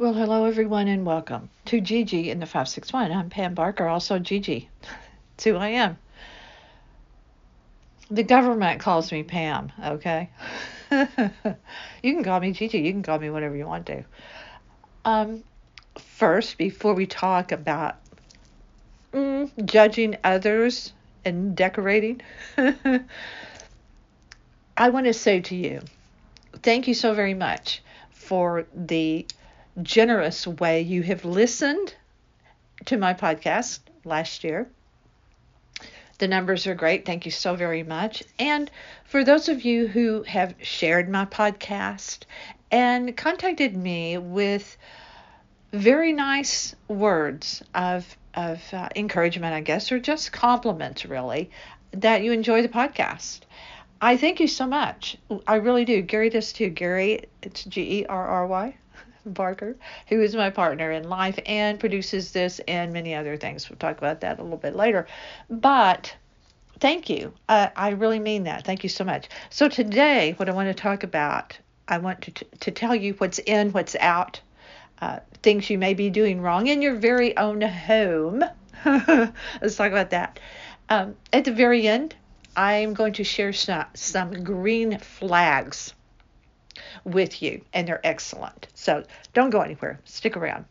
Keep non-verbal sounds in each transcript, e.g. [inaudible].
Well, hello everyone and welcome to Gigi in the 561. I'm Pam Barker, also Gigi. It's who I am. The government calls me Pam, okay? [laughs] you can call me Gigi, you can call me whatever you want to. Um, first, before we talk about mm, judging others and decorating, [laughs] I want to say to you, thank you so very much for the generous way you have listened to my podcast last year. The numbers are great. Thank you so very much. And for those of you who have shared my podcast and contacted me with very nice words of of uh, encouragement, I guess, or just compliments, really, that you enjoy the podcast. I thank you so much. I really do. Gerry does too. Gerry, it's G E R R Y Barker, who is my partner in life and produces this and many other things. We'll talk about that a little bit later. But thank you. Uh, I really mean that. Thank you so much. So, today, what I want to talk about, I want to, t- to tell you what's in, what's out, uh, things you may be doing wrong in your very own home. [laughs] Let's talk about that. Um, at the very end, I'm going to share some, some green flags with you, and they're excellent. So don't go anywhere, stick around.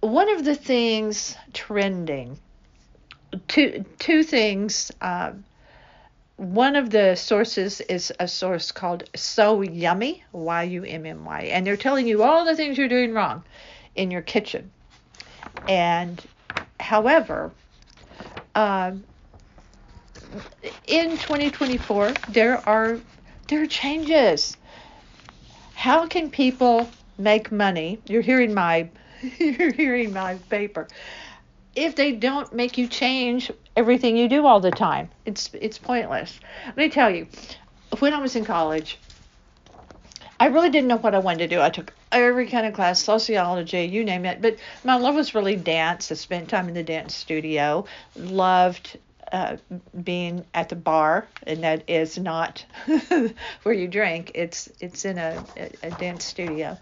One of the things trending, two, two things. Um, one of the sources is a source called So Yummy, Y U M M Y, and they're telling you all the things you're doing wrong in your kitchen. And however, um, in 2024, there are there are changes. How can people make money? You're hearing my [laughs] you're hearing my paper. If they don't make you change everything you do all the time, it's it's pointless. Let me tell you, when I was in college, I really didn't know what I wanted to do. I took every kind of class, sociology, you name it. But my love was really dance. I spent time in the dance studio. Loved uh, being at the bar, and that is not [laughs] where you drink. It's it's in a, a, a dance studio.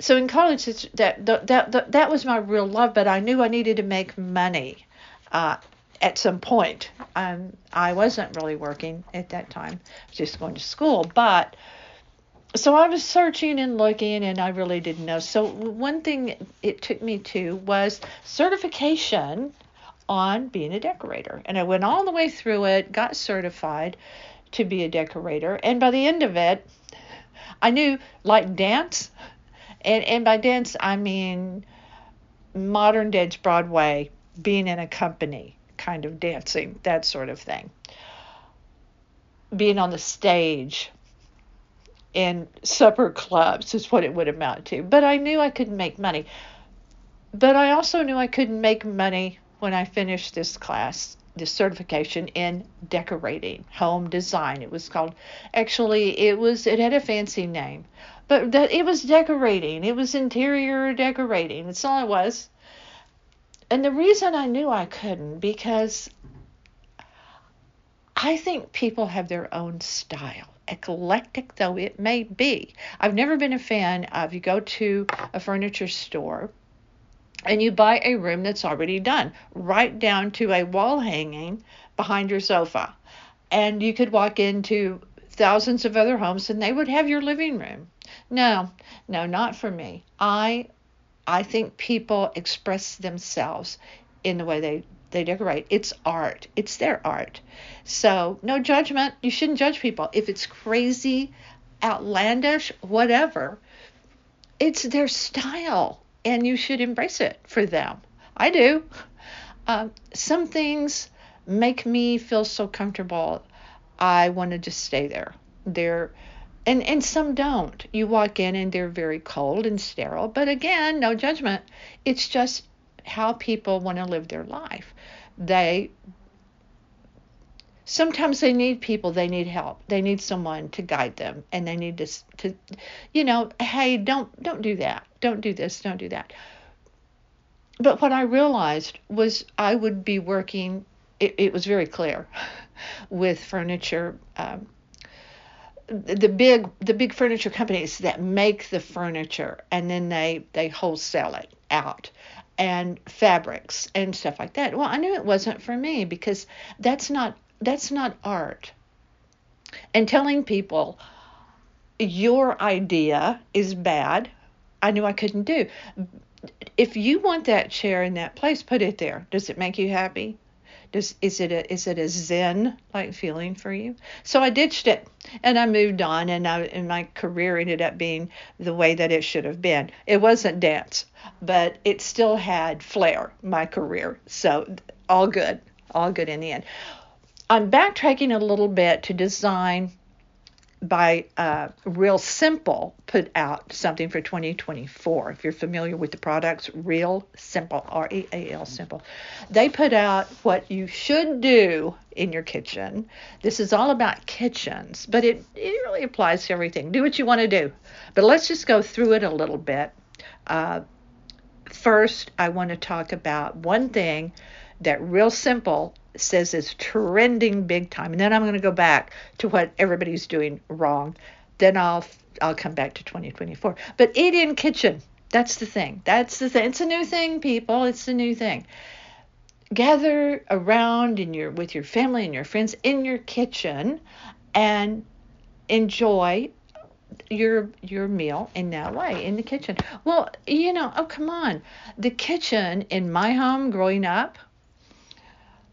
So in college, that, that that that was my real love. But I knew I needed to make money. Uh, at some point, um, I wasn't really working at that time. I was just going to school, but so I was searching and looking, and I really didn't know. So one thing it took me to was certification on being a decorator. And I went all the way through it, got certified to be a decorator. And by the end of it, I knew like dance, and, and by dance, I mean modern dance, Broadway, being in a company, kind of dancing, that sort of thing. Being on the stage in supper clubs is what it would amount to. But I knew I couldn't make money. But I also knew I couldn't make money when I finished this class, this certification in decorating, home design. It was called, actually, it was, it had a fancy name, but that it was decorating. It was interior decorating. That's all it was. And the reason I knew I couldn't, because I think people have their own style eclectic though it may be. I've never been a fan of you go to a furniture store and you buy a room that's already done, right down to a wall hanging behind your sofa. And you could walk into thousands of other homes and they would have your living room. No, no, not for me. I I think people express themselves in the way they they decorate. It's art. It's their art. So, no judgment. You shouldn't judge people. If it's crazy, outlandish, whatever, it's their style and you should embrace it for them. I do. Um, some things make me feel so comfortable. I want to just stay there. They're and and some don't. You walk in and they're very cold and sterile. But again, no judgment. It's just how people want to live their life. They sometimes they need people they need help. They need someone to guide them and they need to to you know hey don't don't do that. Don't do this don't do that. But what i realized was i would be working it, it was very clear [laughs] with furniture um, the big the big furniture companies that make the furniture and then they they wholesale it out and fabrics and stuff like that. Well, I knew it wasn't for me because that's not that's not art. And telling people your idea is bad, I knew I couldn't do. If you want that chair in that place, put it there. Does it make you happy? Does is it a is it a zen like feeling for you? So I ditched it and I moved on and I and my career ended up being the way that it should have been. It wasn't dance, but it still had flair, my career. So all good. All good in the end. I'm backtracking a little bit to design by uh, Real Simple put out something for 2024. If you're familiar with the products, Real Simple, R E A L Simple, they put out what you should do in your kitchen. This is all about kitchens, but it, it really applies to everything. Do what you want to do. But let's just go through it a little bit. Uh, first, I want to talk about one thing that Real Simple says is trending big time. And then I'm going to go back to what everybody's doing wrong. Then I'll I'll come back to 2024. But eat in kitchen. That's the thing. That's the thing. It's a new thing, people. It's a new thing. Gather around in your with your family and your friends in your kitchen and enjoy your your meal in that way in the kitchen. Well, you know, oh come on. The kitchen in my home growing up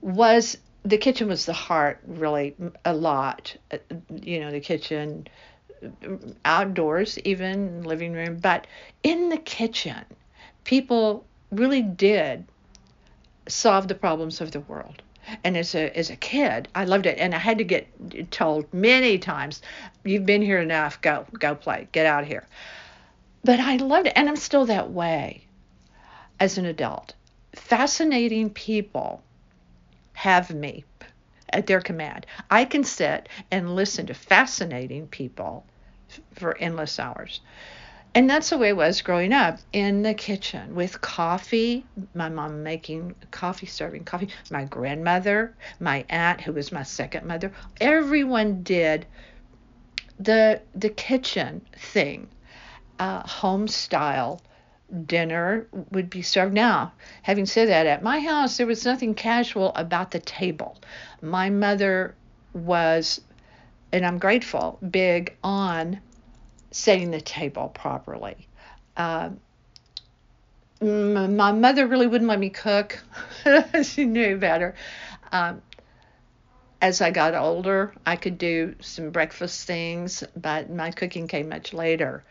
was the kitchen was the heart really a lot. Uh, you know the kitchen outdoors even living room. But in the kitchen people really did solve the problems of the world. And as a as a kid i loved it. And i had to get told many times you've been here enough. Go go play. Get out of here. But i loved it. And i'm still that way as an adult. Fascinating people have me at their command. I can sit and listen to fascinating people for endless hours. And that's the way it was growing up in the kitchen with coffee, my mom making coffee, serving coffee, my grandmother, my aunt, who was my second mother. Everyone did the the kitchen thing, uh, home style dinner would be served. Now, having said that, at my house, there was nothing casual about the table. My mother was, and I'm grateful, big on setting the table properly. Uh, my mother really wouldn't let me cook. [laughs] she knew better. Um, as I got older, I could do some breakfast things, but my cooking came much later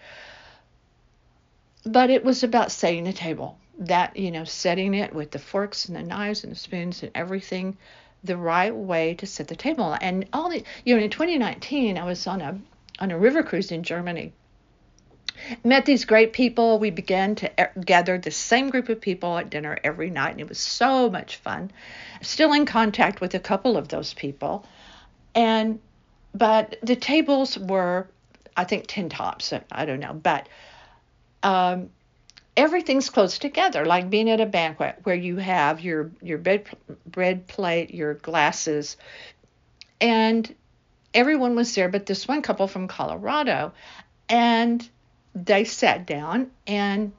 but it was about setting the table. That, you know, setting it with the forks and the knives and the spoons and everything the right way to set the table. And all the, you know, in 2019, I was on a on a river cruise in Germany. Met these great people. We began to gather the same group of people at dinner every night, and it was so much fun. Still in contact with a couple of those people, and but the tables were, I think, ten tops. I don't know, but um, everything's close together, like being at a banquet where you have your your bed, bread plate, your glasses, and everyone was there, but this one couple from Colorado, and they sat down, and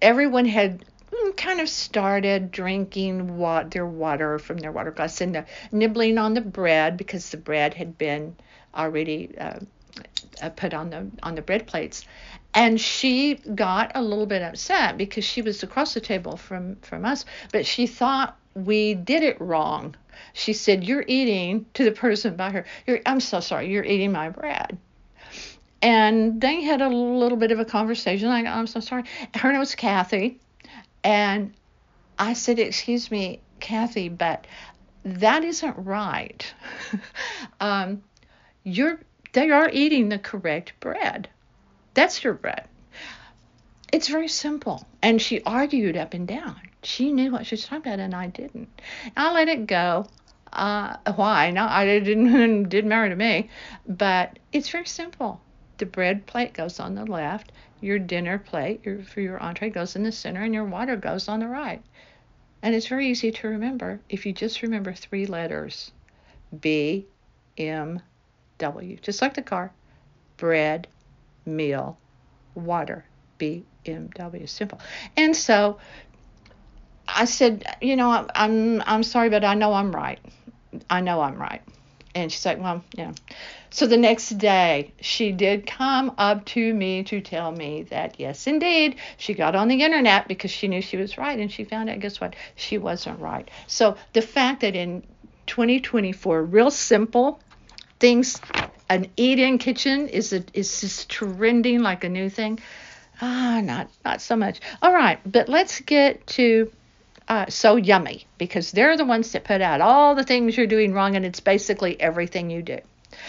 everyone had kind of started drinking their water from their water glass and nibbling on the bread because the bread had been already uh, uh put on the on the bread plates. And she got a little bit upset because she was across the table from from us but she thought we did it wrong. She said you're eating to the person by her you're, i'm so sorry you're eating my bread. And they had a little bit of a conversation like i'm so sorry. Her name was kathy and i said excuse me kathy but that isn't right. [laughs] Um, you're they are eating the correct bread that's your bread. It's very simple. And she argued up and down. She knew what she was talking about, and I didn't. I let it go. Uh, why? No, I didn't [laughs] didn't matter to me. But it's very simple. The bread plate goes on the left. Your dinner plate your, for your entree goes in the center, and your water goes on the right. And it's very easy to remember if you just remember three letters: B, M, W, just like the car. Bread, meal, water. BMW. Simple. And so I said, you know, I'm I'm sorry, but I know I'm right. I know I'm right. And she's like, well, yeah. So the next day, she did come up to me to tell me that, yes, indeed, she got on the internet because she knew she was right. And she found out, guess what? She wasn't right. So the fact that in 2024, real simple things, an eat in kitchen is, a, is just trending like a new thing. Ah, not, not so much. All right, but let's get to uh, so yummy because they're the ones that put out all the things you're doing wrong, and it's basically everything you do.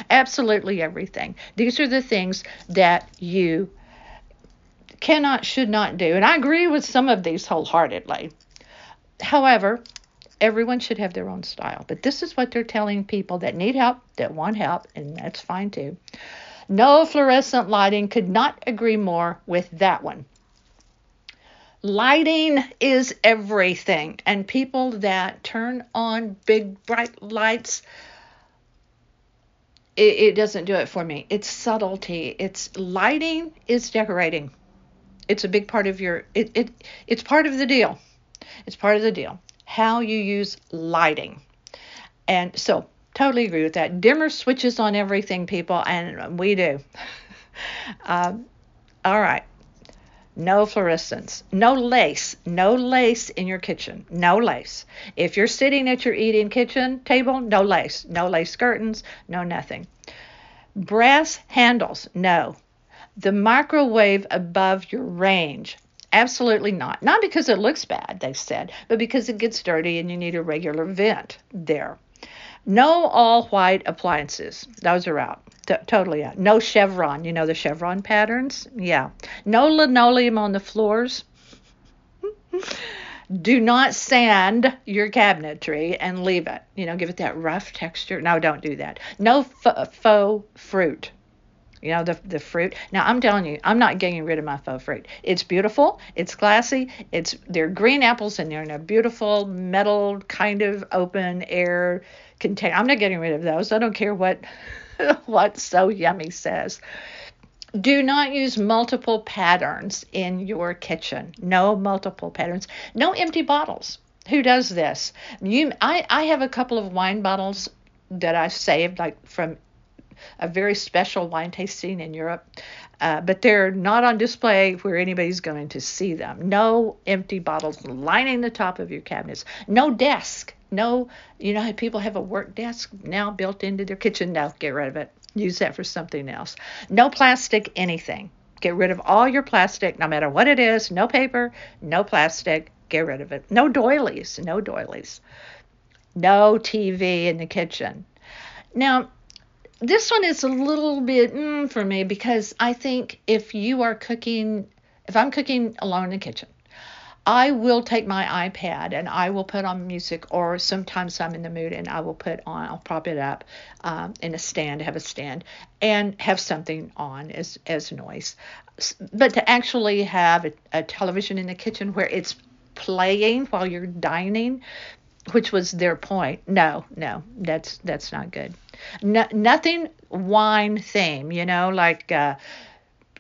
Absolutely everything. These are the things that you cannot, should not do. And I agree with some of these wholeheartedly. However, everyone should have their own style. But this is what they're telling people that need help, that want help, and that's fine too. No fluorescent lighting could not agree more with that one. Lighting is everything, and people that turn on big bright lights, it, doesn't do it for me. It's subtlety. It's lighting is decorating. It's a big part of your it, it it's part of the deal. It's part of the deal. How you use lighting. And so totally agree with that. Dimmer switches on everything, people, and we do. [laughs] um, all right. No fluorescence. No lace. No lace in your kitchen. No lace. If you're sitting at your eating kitchen table, no lace. No lace curtains. No nothing. Brass handles. No. The microwave above your range. Absolutely not. Not because it looks bad, they said, but because it gets dirty and you need a regular vent there. No all white appliances. Those are out. T- totally out. No chevron. You know the chevron patterns? Yeah. No linoleum on the floors. [laughs] Do not sand your cabinetry and leave it. You know, give it that rough texture. No, don't do that. No f- faux fruit. You know, the, the fruit. Now, I'm telling you, I'm not getting rid of my faux fruit. It's beautiful. It's classy. It's They're green apples and they're in a beautiful metal kind of open air container. I'm not getting rid of those. I don't care what [laughs] what So Yummy says. Do not use multiple patterns in your kitchen. No multiple patterns. No empty bottles. Who does this? You, I, I have a couple of wine bottles that I saved, like from a very special wine tasting in Europe, uh, but they're not on display where anybody's going to see them. No empty bottles lining the top of your cabinets. No desk. No, you know how people have a work desk now built into their kitchen. No, get rid of it. Use that for something else. No plastic anything. Get rid of all your plastic, no matter what it is. No paper, no plastic. Get rid of it. No doilies. No doilies. No TV in the kitchen. Now, this one is a little bit mm, for me because I think if you are cooking, if I'm cooking alone in the kitchen, I will take my iPad and I will put on music, or sometimes I'm in the mood and I will put on, I'll prop it up um, in a stand, have a stand, and have something on as, as noise. But to actually have a, a television in the kitchen where it's playing while you're dining, which was their point. No, no, that's that's not good. No, nothing wine theme, you know, like uh,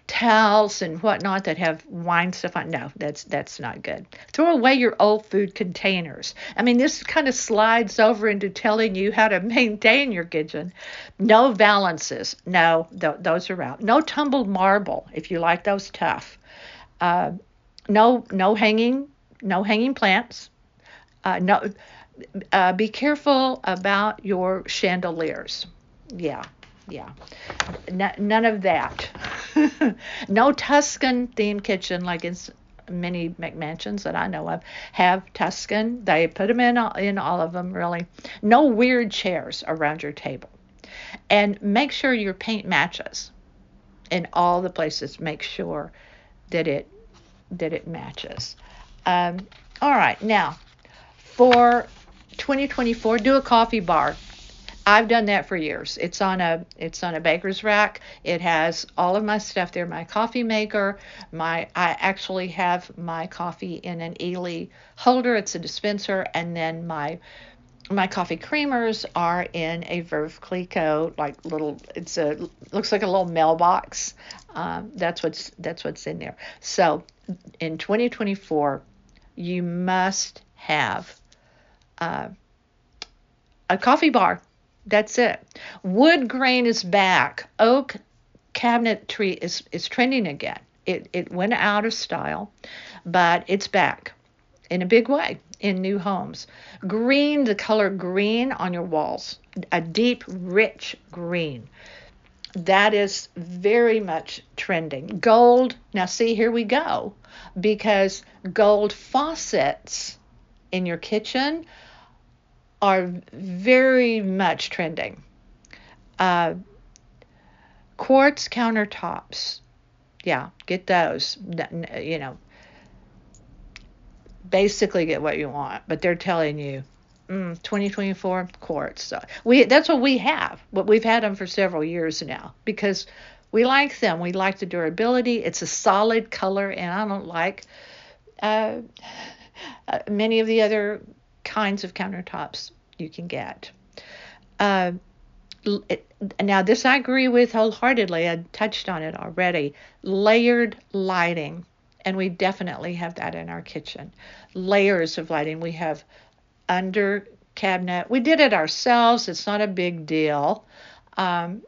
towels and whatnot that have wine stuff on. No, that's that's not good. Throw away your old food containers. I mean, this kind of slides over into telling you how to [laughs] maintain your kitchen. No valances. No, th- those are out. No tumbled marble if you like those tough. Uh, no, no hanging, no hanging plants. Uh, no, uh, be careful about your chandeliers. Yeah, yeah. N- none of that. [laughs] no Tuscan themed kitchen like in many McMansions that I know of have Tuscan. They put them in in all of them really. No weird chairs around your table. And make sure your paint matches in all the places. Make sure that it that it matches. Um, all right, now for 2024, do a coffee bar. I've done that for years. It's on a it's on a baker's rack. It has all of my stuff there. My coffee maker. My I actually have my coffee in an Illy holder. It's a dispenser, and then my my coffee creamers are in a Veuve Clicquot, like little. It's a looks like a little mailbox. Um, that's what's that's what's in there. So in 2024, you must have uh, a coffee bar. That's it. Wood grain is back. Oak cabinetry is is trending again. It it went out of style, but it's back in a big way in new homes. Green, the color green on your walls, a deep, rich green. That is very much trending. Gold, now see, here we go, because gold faucets in your kitchen are very much trending. Uh, quartz countertops, yeah, get those. You know, basically get what you want, but they're telling you mm, 2024 quartz. So we that's what we have. But we've had them for several years now because we like them. We like the durability. It's a solid color, and I don't like uh, [laughs] uh, many of the other kinds of countertops you can get. Uh, it, now, this I agree with wholeheartedly. I touched on it already. Layered lighting and we definitely have that in our kitchen. Layers of lighting. We have under cabinet. We did it ourselves. It's not a big deal. Um,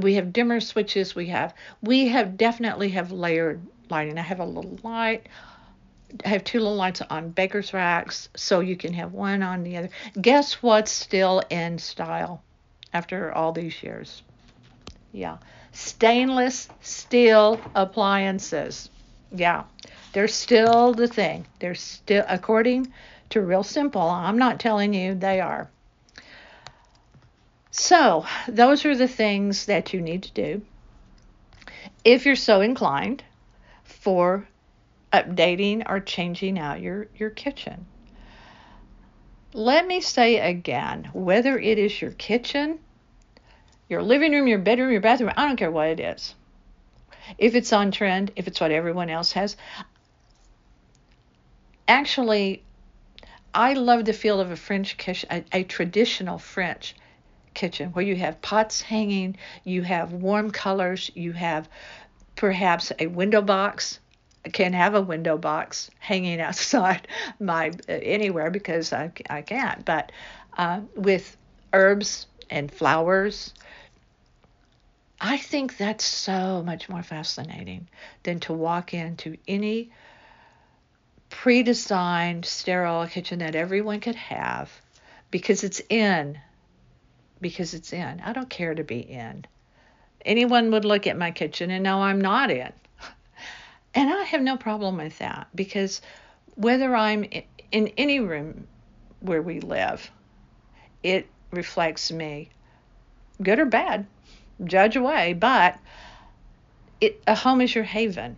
we have dimmer switches. We have we have definitely have layered lighting. I have a little light. Have two little lights on baker's racks, so you can have one on the other. Guess what's still in style after all these years? Yeah, stainless steel appliances. Yeah, they're still the thing. They're still, according to Real Simple, I'm not telling you they are. So, those are the things that you need to do if you're so inclined for updating or changing out your, your kitchen. Let me say again whether it is your kitchen, your living room, your bedroom, your bathroom, I don't care what it is if it's on trend, if it's what everyone else has. Actually, I love the feel of a French kitchen, a, a traditional French kitchen where you have pots hanging, you have warm colors, you have perhaps a window box. Can't have a window box hanging [laughs] outside my anywhere because I, I can't, but uh, with herbs and flowers I think that's so much more fascinating than to walk into any pre-designed sterile kitchen that everyone could have because it's in because it's in. I don't care to be in. Anyone would look at my kitchen and know I'm not in. And I have no problem with that because whether I'm in any room where we live, it reflects me, good or bad judge away, but it, a home is your haven,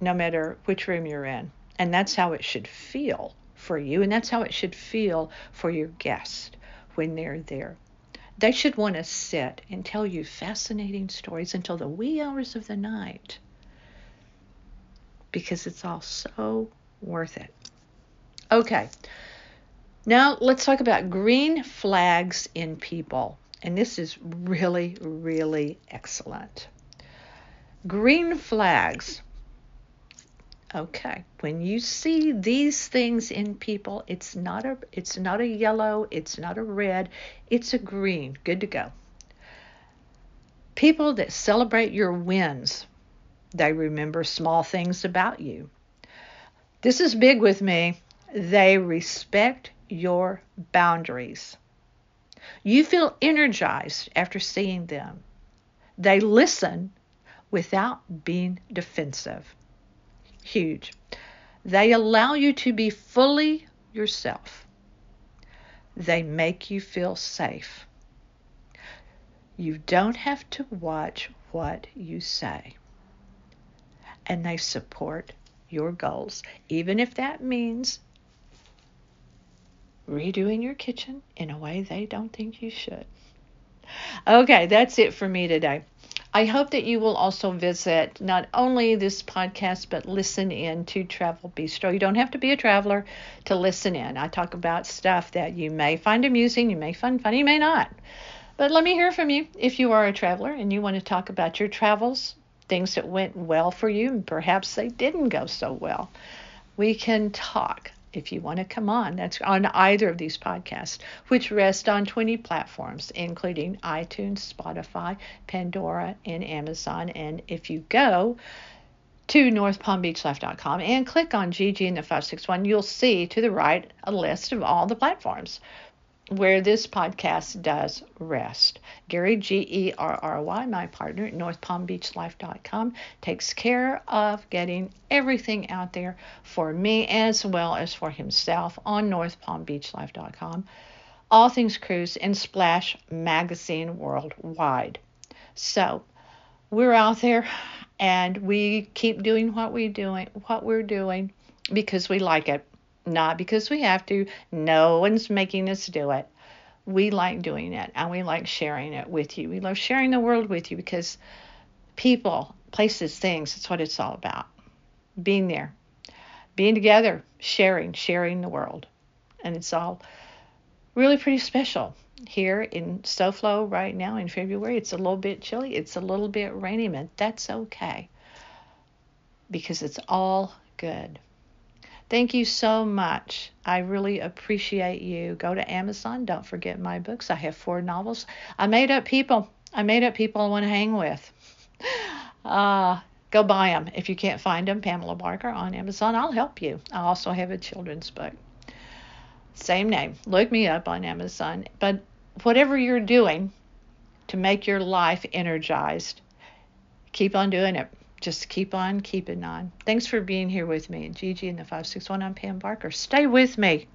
no matter which room you're in. And that's how it should feel for you, and that's how it should feel for your guest when they're there. They should want to sit and tell you fascinating stories until the wee hours of the night because it's all so worth it. Okay, now let's talk about green flags in people. And this is really, really excellent. Green flags. Okay, when you see these things in people, it's not a it's not a yellow, it's not a red, it's a green. Good to go. People that celebrate your wins, they remember small things about you. This is big with me. They respect your boundaries. You feel energized after seeing them. They listen without being defensive. Huge. They allow you to be fully yourself. They make you feel safe. You don't have to watch what you say. And they support your goals, even if that means redoing your kitchen in a way they don't think you should. Okay, that's it for me today. I hope that you will also visit not only this podcast, but listen in to Travel Bistro. You don't have to be a traveler to listen in. I talk about stuff that you may find amusing, you may find funny, you may not. But let me hear from you if you are a traveler and you want to talk about your travels, things that went well for you, and perhaps they didn't go so well. We can talk if you want to come on. That's on either of these podcasts, which rest on 20 platforms, including iTunes, Spotify, Pandora, and Amazon. And if you go to northpalmbeachlife.com and click on Gigi and the 561, you'll see to the right a list of all the platforms where this podcast does rest. Gerry, G E R R Y, my partner at northpalmbeachlife.com, takes care of getting everything out there for me as well as for himself on northpalmbeachlife.com. All things cruise and Splash Magazine worldwide. So we're out there and we keep doing what we doing what we're doing because we like it not because we have to. No one's making us do it. We like doing it and we like sharing it with you. We love sharing the world with you because people, places, things, that's what it's all about. Being there, being together, sharing, sharing the world. And it's all really pretty special here in SoFlo right now in February. It's a little bit chilly, it's a little bit rainy, but that's okay because it's all good. Thank you so much. I really appreciate you. Go to Amazon. Don't forget my books. I have four novels. I made up people. I made up people I want to hang with. [laughs] Uh, go buy them. If you can't find them, Pamela Barker on Amazon, I'll help you. I also have a children's book. Same name. Look me up on Amazon. But whatever you're doing to make your life energized, keep on doing it just keep on keeping on. Thanks for being here with me. And Gigi and the 561, I'm Pam Barker. Stay with me.